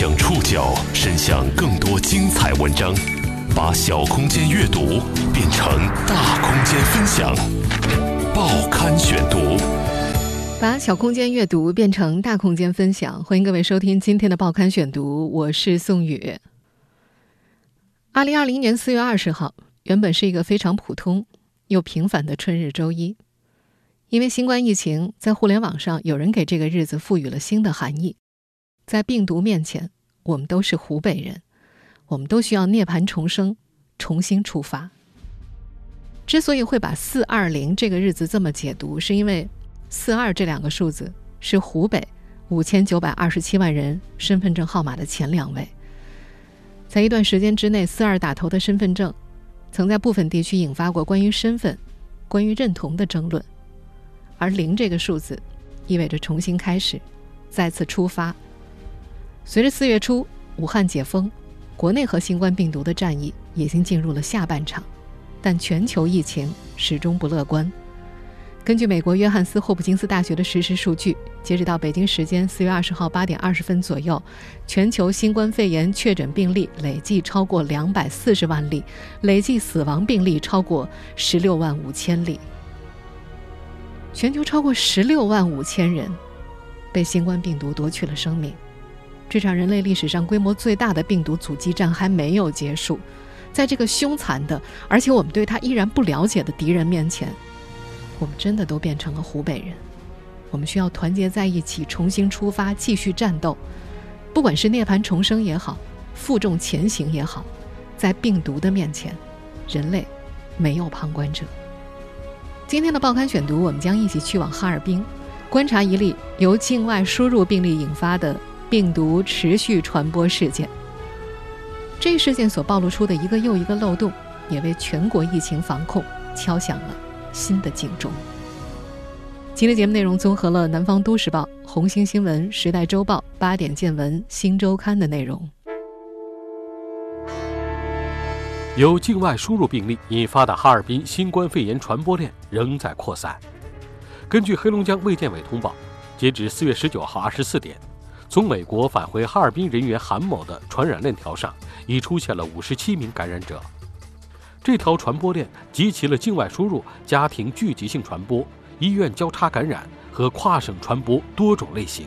将触角伸向更多精彩文章，把小空间阅读变成大空间分享。报刊选读，把小空间阅读变成大空间分享。欢迎各位收听今天的报刊选读，我是宋宇。二零二零年四月二十号，原本是一个非常普通又平凡的春日周一。因为新冠疫情，在互联网上有人给这个日子赋予了新的含义。在病毒面前，我们都是湖北人，我们都需要涅槃重生，重新出发。之所以会把四二零这个日子这么解读，是因为四二这两个数字是湖北五千九百二十七万人身份证号码的前两位。在一段时间之内，四二打头的身份证，曾在部分地区引发过关于身份、关于认同的争论。而零这个数字，意味着重新开始，再次出发。随着四月初武汉解封，国内和新冠病毒的战役已经进入了下半场，但全球疫情始终不乐观。根据美国约翰斯霍普金斯大学的实时数据，截止到北京时间四月二十号八点二十分左右，全球新冠肺炎确诊病例累计超过两百四十万例，累计死亡病例超过十六万五千例。全球超过十六万五千人被新冠病毒夺去了生命，这场人类历史上规模最大的病毒阻击战还没有结束。在这个凶残的，而且我们对他依然不了解的敌人面前，我们真的都变成了湖北人。我们需要团结在一起，重新出发，继续战斗。不管是涅槃重生也好，负重前行也好，在病毒的面前，人类没有旁观者。今天的报刊选读，我们将一起去往哈尔滨，观察一例由境外输入病例引发的病毒持续传播事件。这事件所暴露出的一个又一个漏洞，也为全国疫情防控敲响了新的警钟。今天节目内容综合了《南方都市报》、红星新闻、《时代周报》、八点见闻、《新周刊》的内容。由境外输入病例引发的哈尔滨新冠肺炎传播链仍在扩散。根据黑龙江卫健委通报，截至四月十九号二十四点，从美国返回哈尔滨人员韩某的传染链条上已出现了五十七名感染者。这条传播链集齐了境外输入、家庭聚集性传播、医院交叉感染和跨省传播多种类型。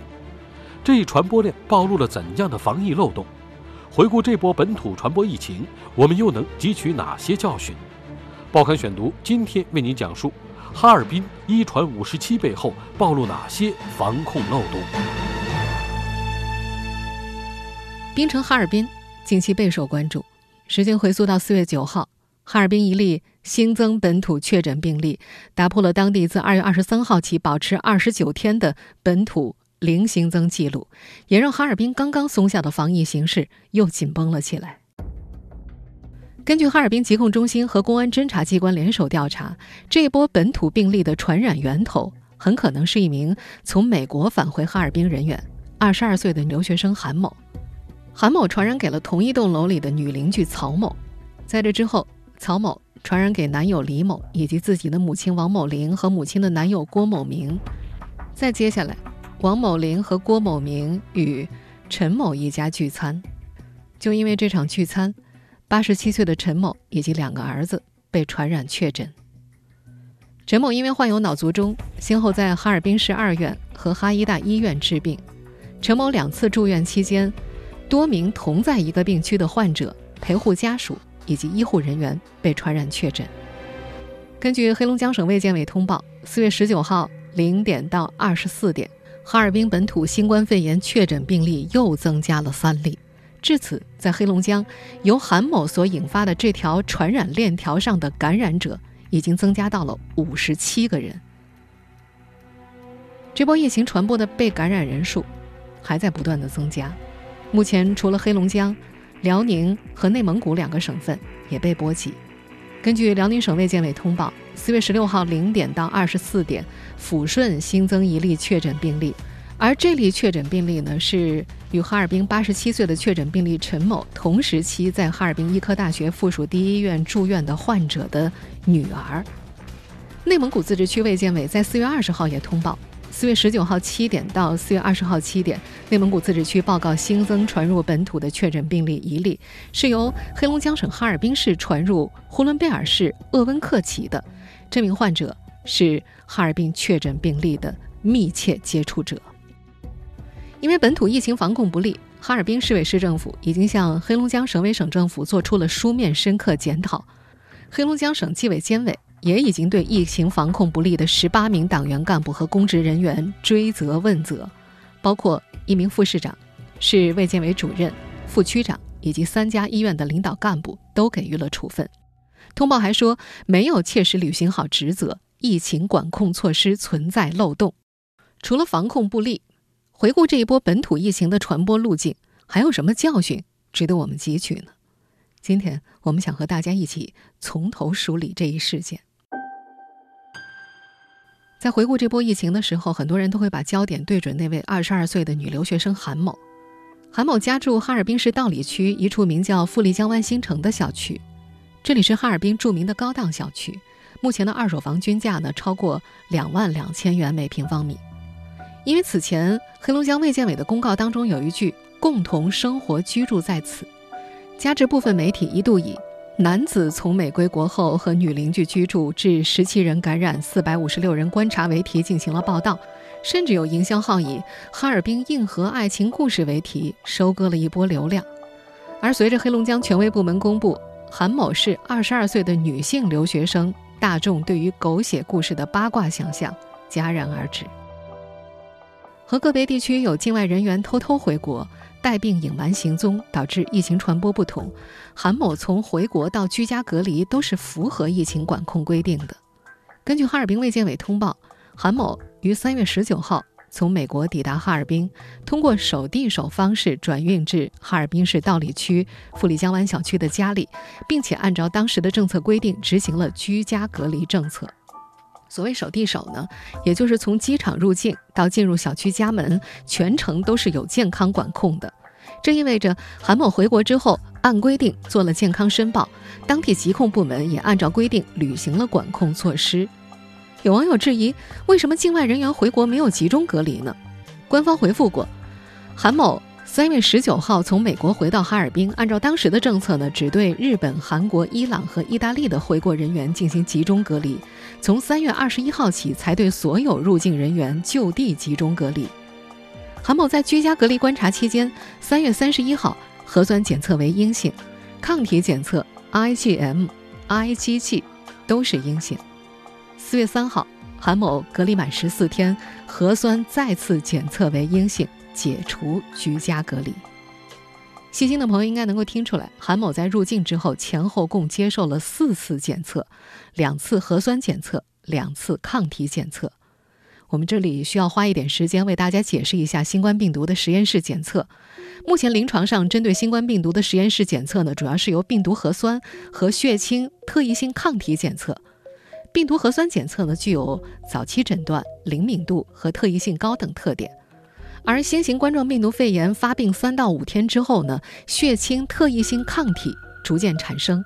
这一传播链暴露了怎样的防疫漏洞？回顾这波本土传播疫情，我们又能汲取哪些教训？报刊选读今天为您讲述：哈尔滨一传五十七背后暴露哪些防控漏洞？冰城哈尔滨近期备受关注。时间回溯到四月九号，哈尔滨一例新增本土确诊病例，打破了当地自二月二十三号起保持二十九天的本土。零新增记录，也让哈尔滨刚刚松下的防疫形势又紧绷了起来。根据哈尔滨疾控中心和公安侦查机关联手调查，这一波本土病例的传染源头很可能是一名从美国返回哈尔滨人员，二十二岁的留学生韩某。韩某传染给了同一栋楼里的女邻居曹某，在这之后，曹某传染给男友李某以及自己的母亲王某玲和母亲的男友郭某明，再接下来。王某林和郭某明与陈某一家聚餐，就因为这场聚餐，八十七岁的陈某以及两个儿子被传染确诊。陈某因为患有脑卒中，先后在哈尔滨市二院和哈医大医院治病。陈某两次住院期间，多名同在一个病区的患者、陪护家属以及医护人员被传染确诊。根据黑龙江省卫健委通报，四月十九号零点到二十四点。哈尔滨本土新冠肺炎确诊病例又增加了三例，至此，在黑龙江由韩某所引发的这条传染链条上的感染者已经增加到了五十七个人。这波疫情传播的被感染人数还在不断的增加，目前除了黑龙江、辽宁和内蒙古两个省份也被波及。根据辽宁省卫健委通报，四月十六号零点到二十四点，抚顺新增一例确诊病例，而这例确诊病例呢，是与哈尔滨八十七岁的确诊病例陈某同时期在哈尔滨医科大学附属第一医院住院的患者的女儿。内蒙古自治区卫健委在四月二十号也通报，四月十九号七点到四月二十号七点，内蒙古自治区报告新增传入本土的确诊病例一例，是由黑龙江省哈尔滨市传入呼伦贝尔市鄂温克旗的。这名患者是哈尔滨确诊病例的密切接触者。因为本土疫情防控不力，哈尔滨市委市政府已经向黑龙江省委省政府做出了书面深刻检讨。黑龙江省纪委监委。也已经对疫情防控不力的十八名党员干部和公职人员追责问责，包括一名副市长、市卫健委主任、副区长以及三家医院的领导干部都给予了处分。通报还说，没有切实履行好职责，疫情管控措施存在漏洞。除了防控不力，回顾这一波本土疫情的传播路径，还有什么教训值得我们汲取呢？今天我们想和大家一起从头梳理这一事件。在回顾这波疫情的时候，很多人都会把焦点对准那位二十二岁的女留学生韩某。韩某家住哈尔滨市道里区一处名叫富丽江湾新城的小区，这里是哈尔滨著名的高档小区，目前的二手房均价呢超过两万两千元每平方米。因为此前黑龙江卫健委的公告当中有一句“共同生活居住在此”，加之部分媒体一度以。男子从美归国后和女邻居居住，致十七人感染、四百五十六人观察为题进行了报道，甚至有营销号以“哈尔滨硬核爱情故事”为题收割了一波流量。而随着黑龙江权威部门公布韩某是二十二岁的女性留学生，大众对于狗血故事的八卦想象戛然而止。和个别地区有境外人员偷偷回国。带病隐瞒行踪，导致疫情传播不同。韩某从回国到居家隔离都是符合疫情管控规定的。根据哈尔滨卫健委通报，韩某于三月十九号从美国抵达哈尔滨，通过手递手方式转运至哈尔滨市道里区富丽江湾小区的家里，并且按照当时的政策规定执行了居家隔离政策。所谓手递手呢，也就是从机场入境到进入小区家门，全程都是有健康管控的。这意味着韩某回国之后，按规定做了健康申报，当地疾控部门也按照规定履行了管控措施。有网友质疑，为什么境外人员回国没有集中隔离呢？官方回复过，韩某。三月十九号从美国回到哈尔滨，按照当时的政策呢，只对日本、韩国、伊朗和意大利的回国人员进行集中隔离。从三月二十一号起，才对所有入境人员就地集中隔离。韩某在居家隔离观察期间，三月三十一号核酸检测为阴性，抗体检测 IgM、IgG 都是阴性。四月三号，韩某隔离满十四天，核酸再次检测为阴性。解除居家隔离。细心的朋友应该能够听出来，韩某在入境之后前后共接受了四次检测，两次核酸检测，两次抗体检测。我们这里需要花一点时间为大家解释一下新冠病毒的实验室检测。目前临床上针对新冠病毒的实验室检测呢，主要是由病毒核酸和血清特异性抗体检测。病毒核酸检测呢，具有早期诊断、灵敏度和特异性高等特点。而新型冠状病毒肺炎发病三到五天之后呢，血清特异性抗体逐渐产生，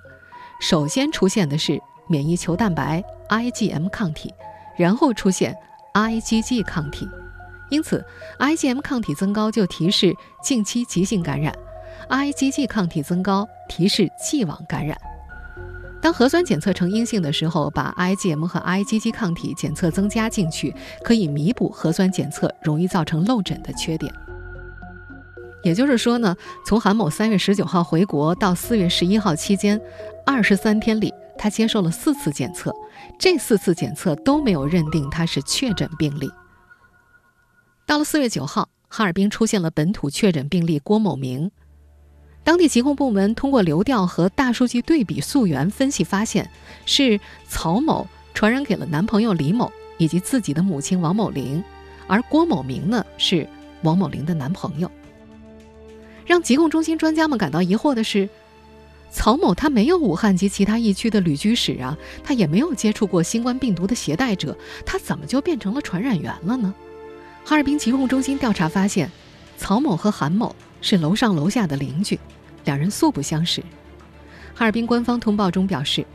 首先出现的是免疫球蛋白 IgM 抗体，然后出现 IgG 抗体。因此，IgM 抗体增高就提示近期急性感染，IgG 抗体增高提示既往感染。当核酸检测呈阴性的时候，把 IgM 和 IgG 抗体检测增加进去，可以弥补核酸检测容易造成漏诊的缺点。也就是说呢，从韩某三月十九号回国到四月十一号期间，二十三天里，他接受了四次检测，这四次检测都没有认定他是确诊病例。到了四月九号，哈尔滨出现了本土确诊病例郭某明。当地疾控部门通过流调和大数据对比溯源分析，发现是曹某传染给了男朋友李某以及自己的母亲王某玲，而郭某明呢是王某玲的男朋友。让疾控中心专家们感到疑惑的是，曹某他没有武汉及其他疫区的旅居史啊，他也没有接触过新冠病毒的携带者，他怎么就变成了传染源了呢？哈尔滨疾控中心调查发现，曹某和韩某是楼上楼下的邻居。两人素不相识。哈尔滨官方通报中表示，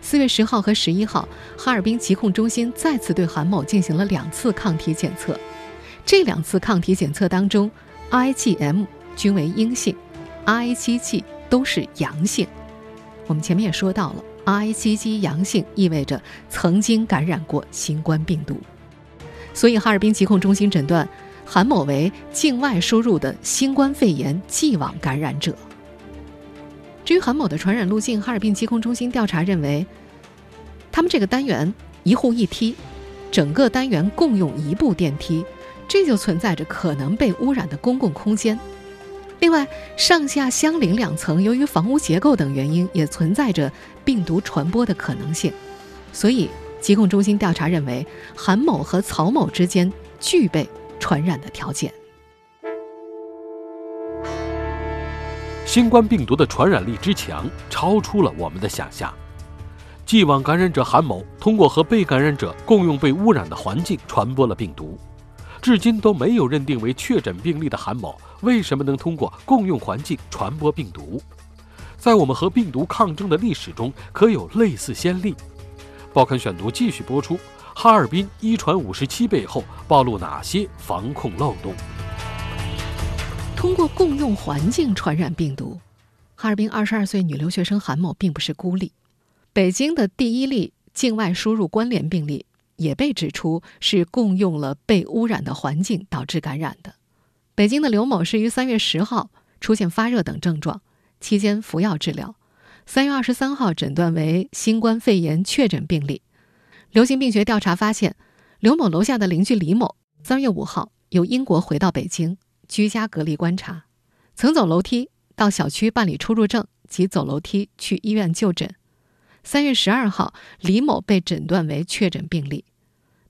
四月十号和十一号，哈尔滨疾控中心再次对韩某进行了两次抗体检测。这两次抗体检测当中，IgM 均为阴性，IgG 都是阳性。我们前面也说到了，IgG 阳性意味着曾经感染过新冠病毒，所以哈尔滨疾控中心诊断韩某为境外输入的新冠肺炎既往感染者。至于韩某的传染路径，哈尔滨疾控中心调查认为，他们这个单元一户一梯，整个单元共用一部电梯，这就存在着可能被污染的公共空间。另外，上下相邻两层，由于房屋结构等原因，也存在着病毒传播的可能性。所以，疾控中心调查认为，韩某和曹某之间具备传染的条件。新冠病毒的传染力之强，超出了我们的想象。既往感染者韩某通过和被感染者共用被污染的环境传播了病毒，至今都没有认定为确诊病例的韩某，为什么能通过共用环境传播病毒？在我们和病毒抗争的历史中，可有类似先例？报刊选读继续播出：哈尔滨一传五十七背后暴露哪些防控漏洞？通过共用环境传染病毒，哈尔滨二十二岁女留学生韩某并不是孤立。北京的第一例境外输入关联病例也被指出是共用了被污染的环境导致感染的。北京的刘某是于三月十号出现发热等症状，期间服药治疗，三月二十三号诊断为新冠肺炎确诊病例。流行病学调查发现，刘某楼下的邻居李某三月五号由英国回到北京。居家隔离观察，曾走楼梯到小区办理出入证及走楼梯去医院就诊。三月十二号，李某被诊断为确诊病例。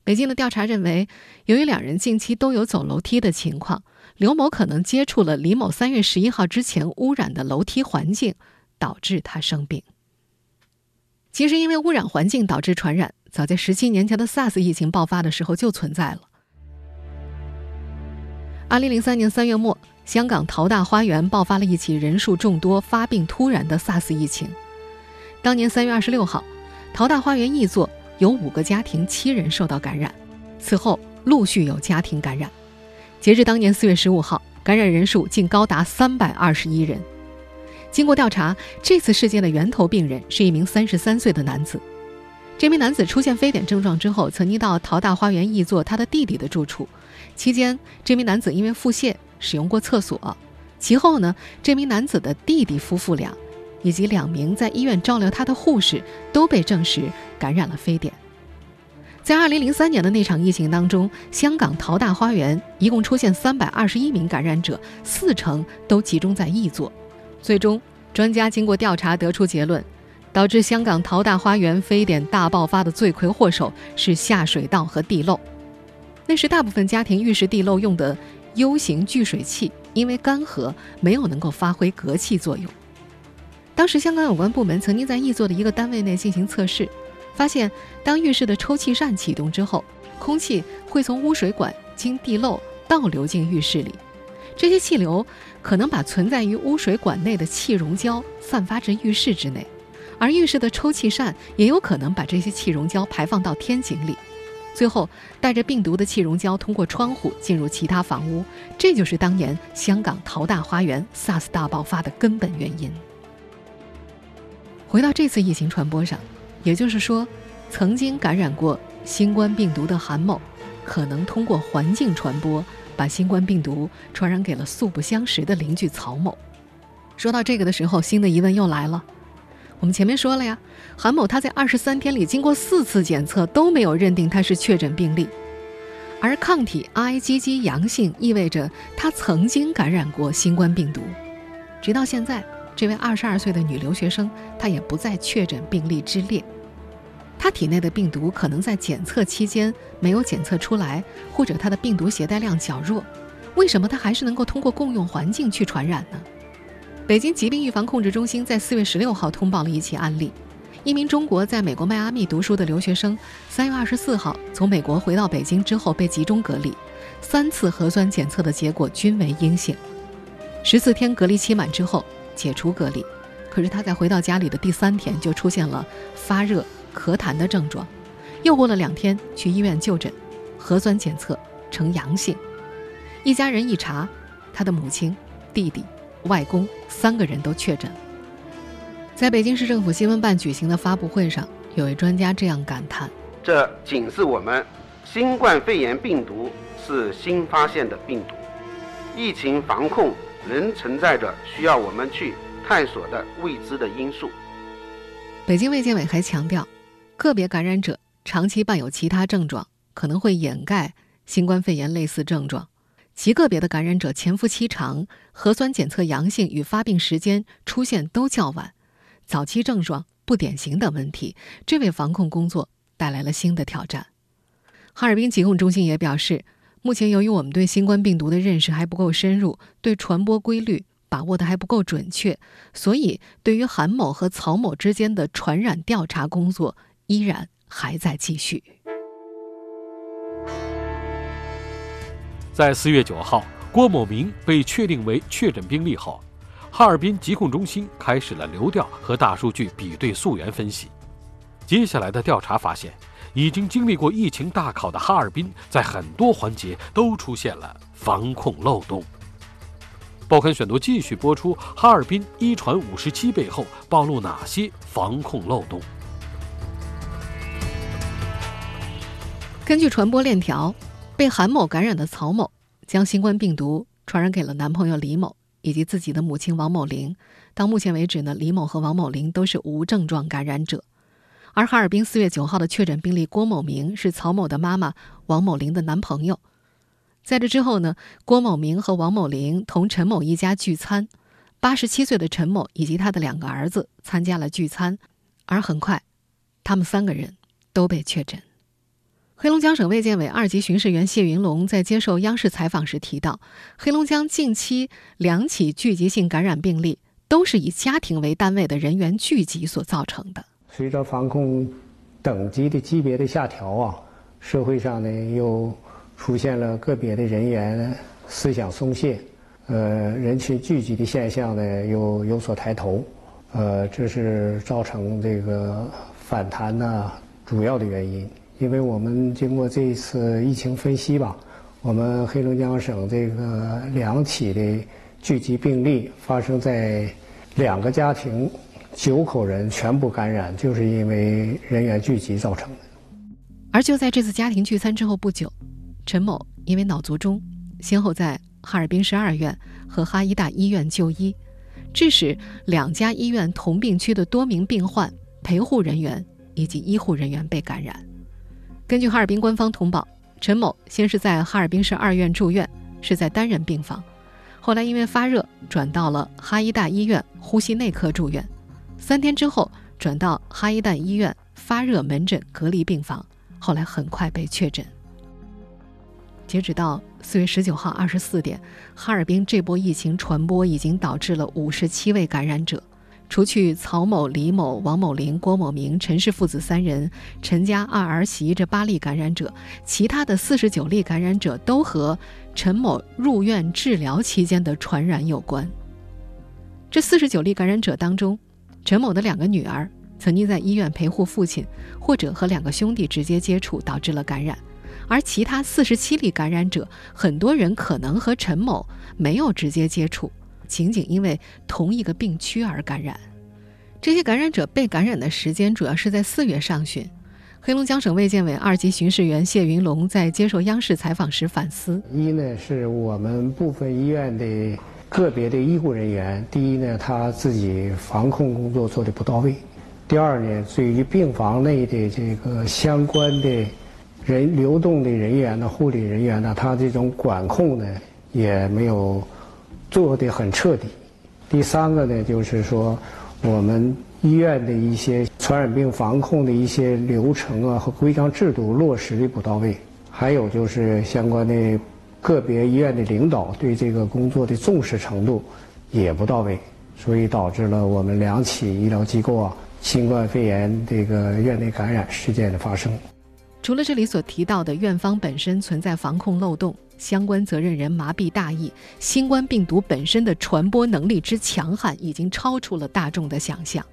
北京的调查认为，由于两人近期都有走楼梯的情况，刘某可能接触了李某三月十一号之前污染的楼梯环境，导致他生病。其实，因为污染环境导致传染，早在十七年前的 SARS 疫情爆发的时候就存在了。二零零三年三月末，香港淘大花园爆发了一起人数众多、发病突然的 SARS 疫情。当年三月二十六号，淘大花园一座有五个家庭七人受到感染，此后陆续有家庭感染。截至当年四月十五号，感染人数竟高达三百二十一人。经过调查，这次事件的源头病人是一名三十三岁的男子。这名男子出现非典症状之后，曾经到淘大花园一座他的弟弟的住处。期间，这名男子因为腹泻使用过厕所。其后呢，这名男子的弟弟夫妇俩，以及两名在医院照料他的护士都被证实感染了非典。在2003年的那场疫情当中，香港淘大花园一共出现321名感染者，四成都集中在一座。最终，专家经过调查得出结论，导致香港淘大花园非典大爆发的罪魁祸首是下水道和地漏。那时，大部分家庭浴室地漏用的 U 型聚水器，因为干涸，没有能够发挥隔气作用。当时，香港有关部门曾经在易座的一个单位内进行测试，发现当浴室的抽气扇启动之后，空气会从污水管经地漏倒流进浴室里，这些气流可能把存在于污水管内的气溶胶散发至浴室之内，而浴室的抽气扇也有可能把这些气溶胶排放到天井里。最后，带着病毒的气溶胶通过窗户进入其他房屋，这就是当年香港淘大花园 SARS 大爆发的根本原因。回到这次疫情传播上，也就是说，曾经感染过新冠病毒的韩某，可能通过环境传播，把新冠病毒传染给了素不相识的邻居曹某。说到这个的时候，新的疑问又来了。我们前面说了呀，韩某他在二十三天里经过四次检测都没有认定他是确诊病例，而抗体 IgG 阳性意味着他曾经感染过新冠病毒。直到现在，这位二十二岁的女留学生她也不在确诊病例之列。他体内的病毒可能在检测期间没有检测出来，或者他的病毒携带量较弱。为什么他还是能够通过共用环境去传染呢？北京疾病预防控制中心在四月十六号通报了一起案例：一名中国在美国迈阿密读书的留学生，三月二十四号从美国回到北京之后被集中隔离，三次核酸检测的结果均为阴性。十四天隔离期满之后解除隔离，可是他在回到家里的第三天就出现了发热、咳痰的症状，又过了两天去医院就诊，核酸检测呈阳性。一家人一查，他的母亲、弟弟、外公三个人都确诊。在北京市政府新闻办举行的发布会上，有位专家这样感叹：“这警示我们，新冠肺炎病毒是新发现的病毒，疫情防控仍存在着需要我们去。”探索的未知的因素。北京卫健委还强调，个别感染者长期伴有其他症状，可能会掩盖新冠肺炎类似症状；极个别的感染者潜伏期长，核酸检测阳性与发病时间出现都较晚，早期症状不典型等问题，这为防控工作带来了新的挑战。哈尔滨疾控中心也表示，目前由于我们对新冠病毒的认识还不够深入，对传播规律。把握的还不够准确，所以对于韩某和曹某之间的传染调查工作依然还在继续。在四月九号，郭某明被确定为确诊病例后，哈尔滨疾控中心开始了流调和大数据比对溯源分析。接下来的调查发现，已经经历过疫情大考的哈尔滨，在很多环节都出现了防控漏洞。报刊选读继续播出。哈尔滨一传五十七背后暴露哪些防控漏洞？根据传播链条，被韩某感染的曹某将新冠病毒传染给了男朋友李某以及自己的母亲王某玲。到目前为止呢，李某和王某玲都是无症状感染者。而哈尔滨四月九号的确诊病例郭某明是曹某的妈妈王某玲的男朋友。在这之后呢，郭某明和王某玲同陈某一家聚餐，八十七岁的陈某以及他的两个儿子参加了聚餐，而很快，他们三个人都被确诊。黑龙江省卫健委二级巡视员谢云龙在接受央视采访时提到，黑龙江近期两起聚集性感染病例都是以家庭为单位的人员聚集所造成的。随着防控等级的级别的下调啊，社会上呢又。出现了个别的人员思想松懈，呃，人群聚集的现象呢又有所抬头，呃，这是造成这个反弹呢主要的原因。因为我们经过这一次疫情分析吧，我们黑龙江省这个两起的聚集病例发生在两个家庭，九口人全部感染，就是因为人员聚集造成的。而就在这次家庭聚餐之后不久。陈某因为脑卒中，先后在哈尔滨市二院和哈医大医院就医，致使两家医院同病区的多名病患、陪护人员以及医护人员被感染。根据哈尔滨官方通报，陈某先是在哈尔滨市二院住院，是在单人病房，后来因为发热转到了哈医大医院呼吸内科住院，三天之后转到哈医大医院发热门诊隔离病房，后来很快被确诊。截止到四月十九号二十四点，哈尔滨这波疫情传播已经导致了五十七位感染者，除去曹某、李某、王某林、郭某明、陈氏父子三人、陈家二儿媳这八例感染者，其他的四十九例感染者都和陈某入院治疗期间的传染有关。这四十九例感染者当中，陈某的两个女儿曾经在医院陪护父亲，或者和两个兄弟直接接触，导致了感染。而其他四十七例感染者，很多人可能和陈某没有直接接触，仅仅因为同一个病区而感染。这些感染者被感染的时间主要是在四月上旬。黑龙江省卫健委二级巡视员谢云龙在接受央视采访时反思：一呢，是我们部分医院的个别的医护人员，第一呢，他自己防控工作做的不到位；第二呢，对于病房内的这个相关的。人流动的人员呢，护理人员呢，他这种管控呢也没有做得很彻底。第三个呢，就是说我们医院的一些传染病防控的一些流程啊和规章制度落实的不到位。还有就是相关的个别医院的领导对这个工作的重视程度也不到位，所以导致了我们两起医疗机构啊新冠肺炎这个院内感染事件的发生。除了这里所提到的院方本身存在防控漏洞、相关责任人麻痹大意，新冠病毒本身的传播能力之强悍已经超出了大众的想象。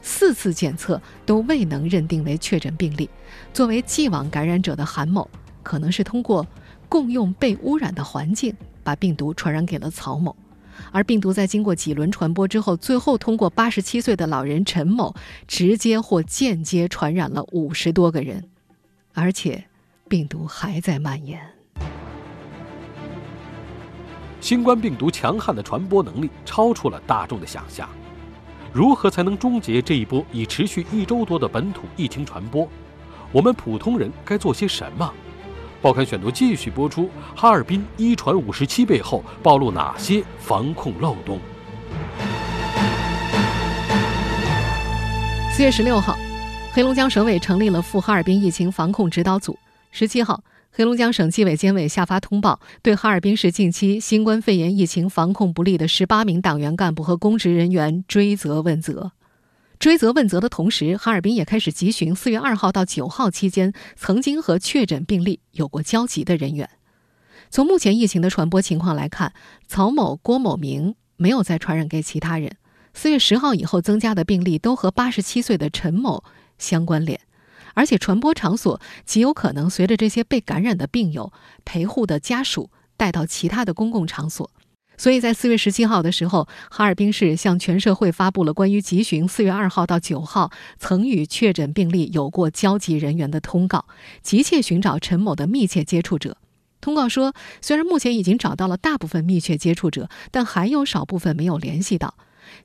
四次检测都未能认定为确诊病例。作为既往感染者的韩某，可能是通过共用被污染的环境把病毒传染给了曹某，而病毒在经过几轮传播之后，最后通过八十七岁的老人陈某直接或间接传染了五十多个人，而且病毒还在蔓延。新冠病毒强悍的传播能力超出了大众的想象。如何才能终结这一波已持续一周多的本土疫情传播？我们普通人该做些什么？报刊选读继续播出。哈尔滨一传五十七背后暴露哪些防控漏洞？四月十六号，黑龙江省委成立了赴哈尔滨疫情防控指导组。十七号。黑龙江省纪委监委下发通报，对哈尔滨市近期新冠肺炎疫情防控不力的十八名党员干部和公职人员追责问责。追责问责的同时，哈尔滨也开始集训四月二号到九号期间曾经和确诊病例有过交集的人员。从目前疫情的传播情况来看，曹某、郭某明没有再传染给其他人。四月十号以后增加的病例都和八十七岁的陈某相关联。而且传播场所极有可能随着这些被感染的病友陪护的家属带到其他的公共场所，所以在四月十七号的时候，哈尔滨市向全社会发布了关于集训四月二号到九号曾与确诊病例有过交集人员的通告，急切寻找陈某的密切接触者。通告说，虽然目前已经找到了大部分密切接触者，但还有少部分没有联系到。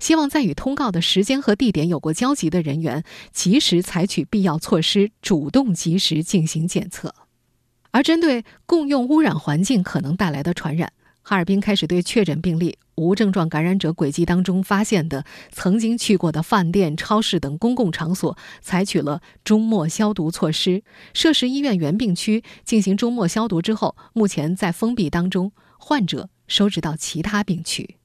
希望在与通告的时间和地点有过交集的人员，及时采取必要措施，主动及时进行检测。而针对共用污染环境可能带来的传染，哈尔滨开始对确诊病例、无症状感染者轨迹当中发现的曾经去过的饭店、超市等公共场所，采取了终末消毒措施。涉事医院原病区进行终末消毒之后，目前在封闭当中，患者收治到其他病区。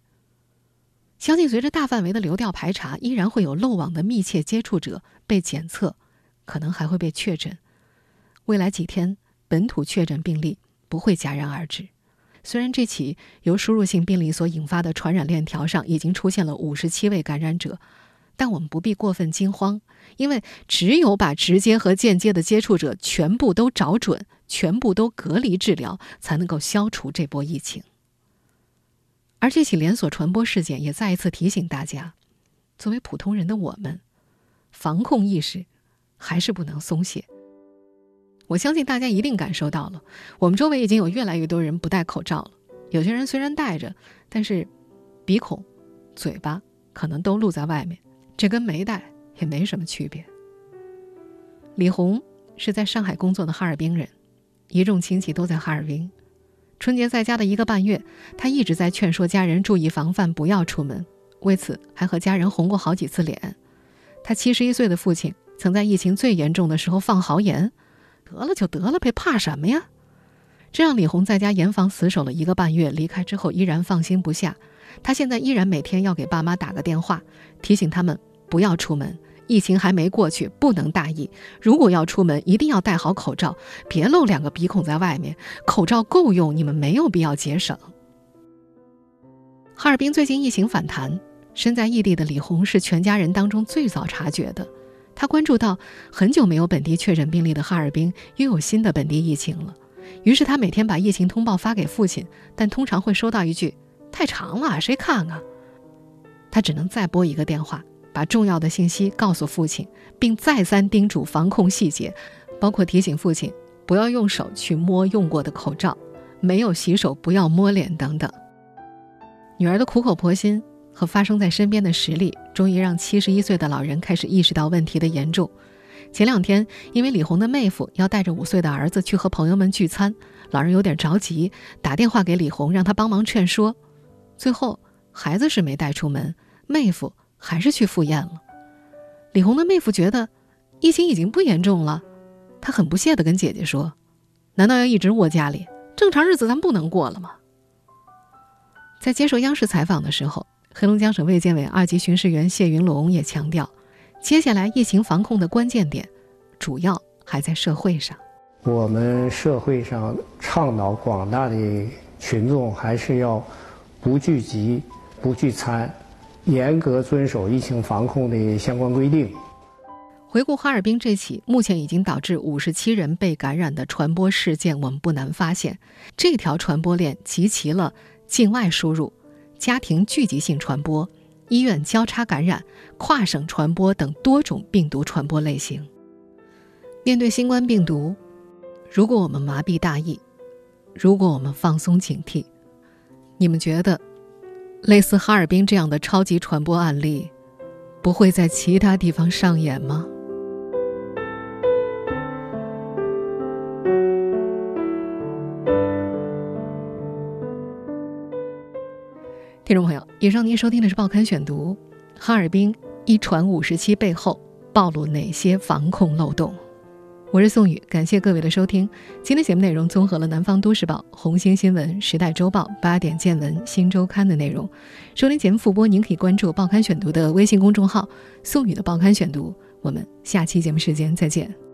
相信随着大范围的流调排查，依然会有漏网的密切接触者被检测，可能还会被确诊。未来几天，本土确诊病例不会戛然而止。虽然这起由输入性病例所引发的传染链条上已经出现了五十七位感染者，但我们不必过分惊慌，因为只有把直接和间接的接触者全部都找准、全部都隔离治疗，才能够消除这波疫情。而这起连锁传播事件也再一次提醒大家，作为普通人的我们，防控意识还是不能松懈。我相信大家一定感受到了，我们周围已经有越来越多人不戴口罩了。有些人虽然戴着，但是鼻孔、嘴巴可能都露在外面，这跟没戴也没什么区别。李红是在上海工作的哈尔滨人，一众亲戚都在哈尔滨。春节在家的一个半月，他一直在劝说家人注意防范，不要出门。为此，还和家人红过好几次脸。他七十一岁的父亲曾在疫情最严重的时候放豪言：“得了就得了呗，怕什么呀？”这让李红在家严防死守了一个半月。离开之后，依然放心不下。他现在依然每天要给爸妈打个电话，提醒他们不要出门。疫情还没过去，不能大意。如果要出门，一定要戴好口罩，别露两个鼻孔在外面。口罩够用，你们没有必要节省。哈尔滨最近疫情反弹，身在异地的李红是全家人当中最早察觉的。他关注到很久没有本地确诊病例的哈尔滨又有新的本地疫情了，于是他每天把疫情通报发给父亲，但通常会收到一句：“太长了，谁看啊？”他只能再拨一个电话。把重要的信息告诉父亲，并再三叮嘱防控细节，包括提醒父亲不要用手去摸用过的口罩，没有洗手不要摸脸等等。女儿的苦口婆心和发生在身边的实例，终于让七十一岁的老人开始意识到问题的严重。前两天，因为李红的妹夫要带着五岁的儿子去和朋友们聚餐，老人有点着急，打电话给李红让他帮忙劝说。最后，孩子是没带出门，妹夫。还是去赴宴了。李红的妹夫觉得疫情已经不严重了，他很不屑地跟姐姐说：“难道要一直窝家里？正常日子咱不能过了吗？”在接受央视采访的时候，黑龙江省卫健委二级巡视员谢云龙也强调，接下来疫情防控的关键点，主要还在社会上。我们社会上倡导广大的群众还是要不聚集、不聚餐，严格遵守疫情防控的相关规定。回顾哈尔滨这起目前已经导致五十七人被感染的传播事件，我们不难发现，这条传播链集齐了境外输入、家庭聚集性传播、医院交叉感染、跨省传播等多种病毒传播类型。面对新冠病毒。如果我们麻痹大意，如果我们放松警惕，你们觉得，类似哈尔滨这样的超级传播案例，不会在其他地方上演吗？听众朋友，以上您收听的是《报刊选读》，哈尔滨一传五十七背后暴露哪些防控漏洞？我是宋宇，感谢各位的收听。今天节目内容综合了《南方都市报》、红星新闻、时代周报、八点见闻、新周刊的内容。收听节目复播，您可以关注《报刊选读》的微信公众号“宋宇的报刊选读”。我们下期节目时间再见。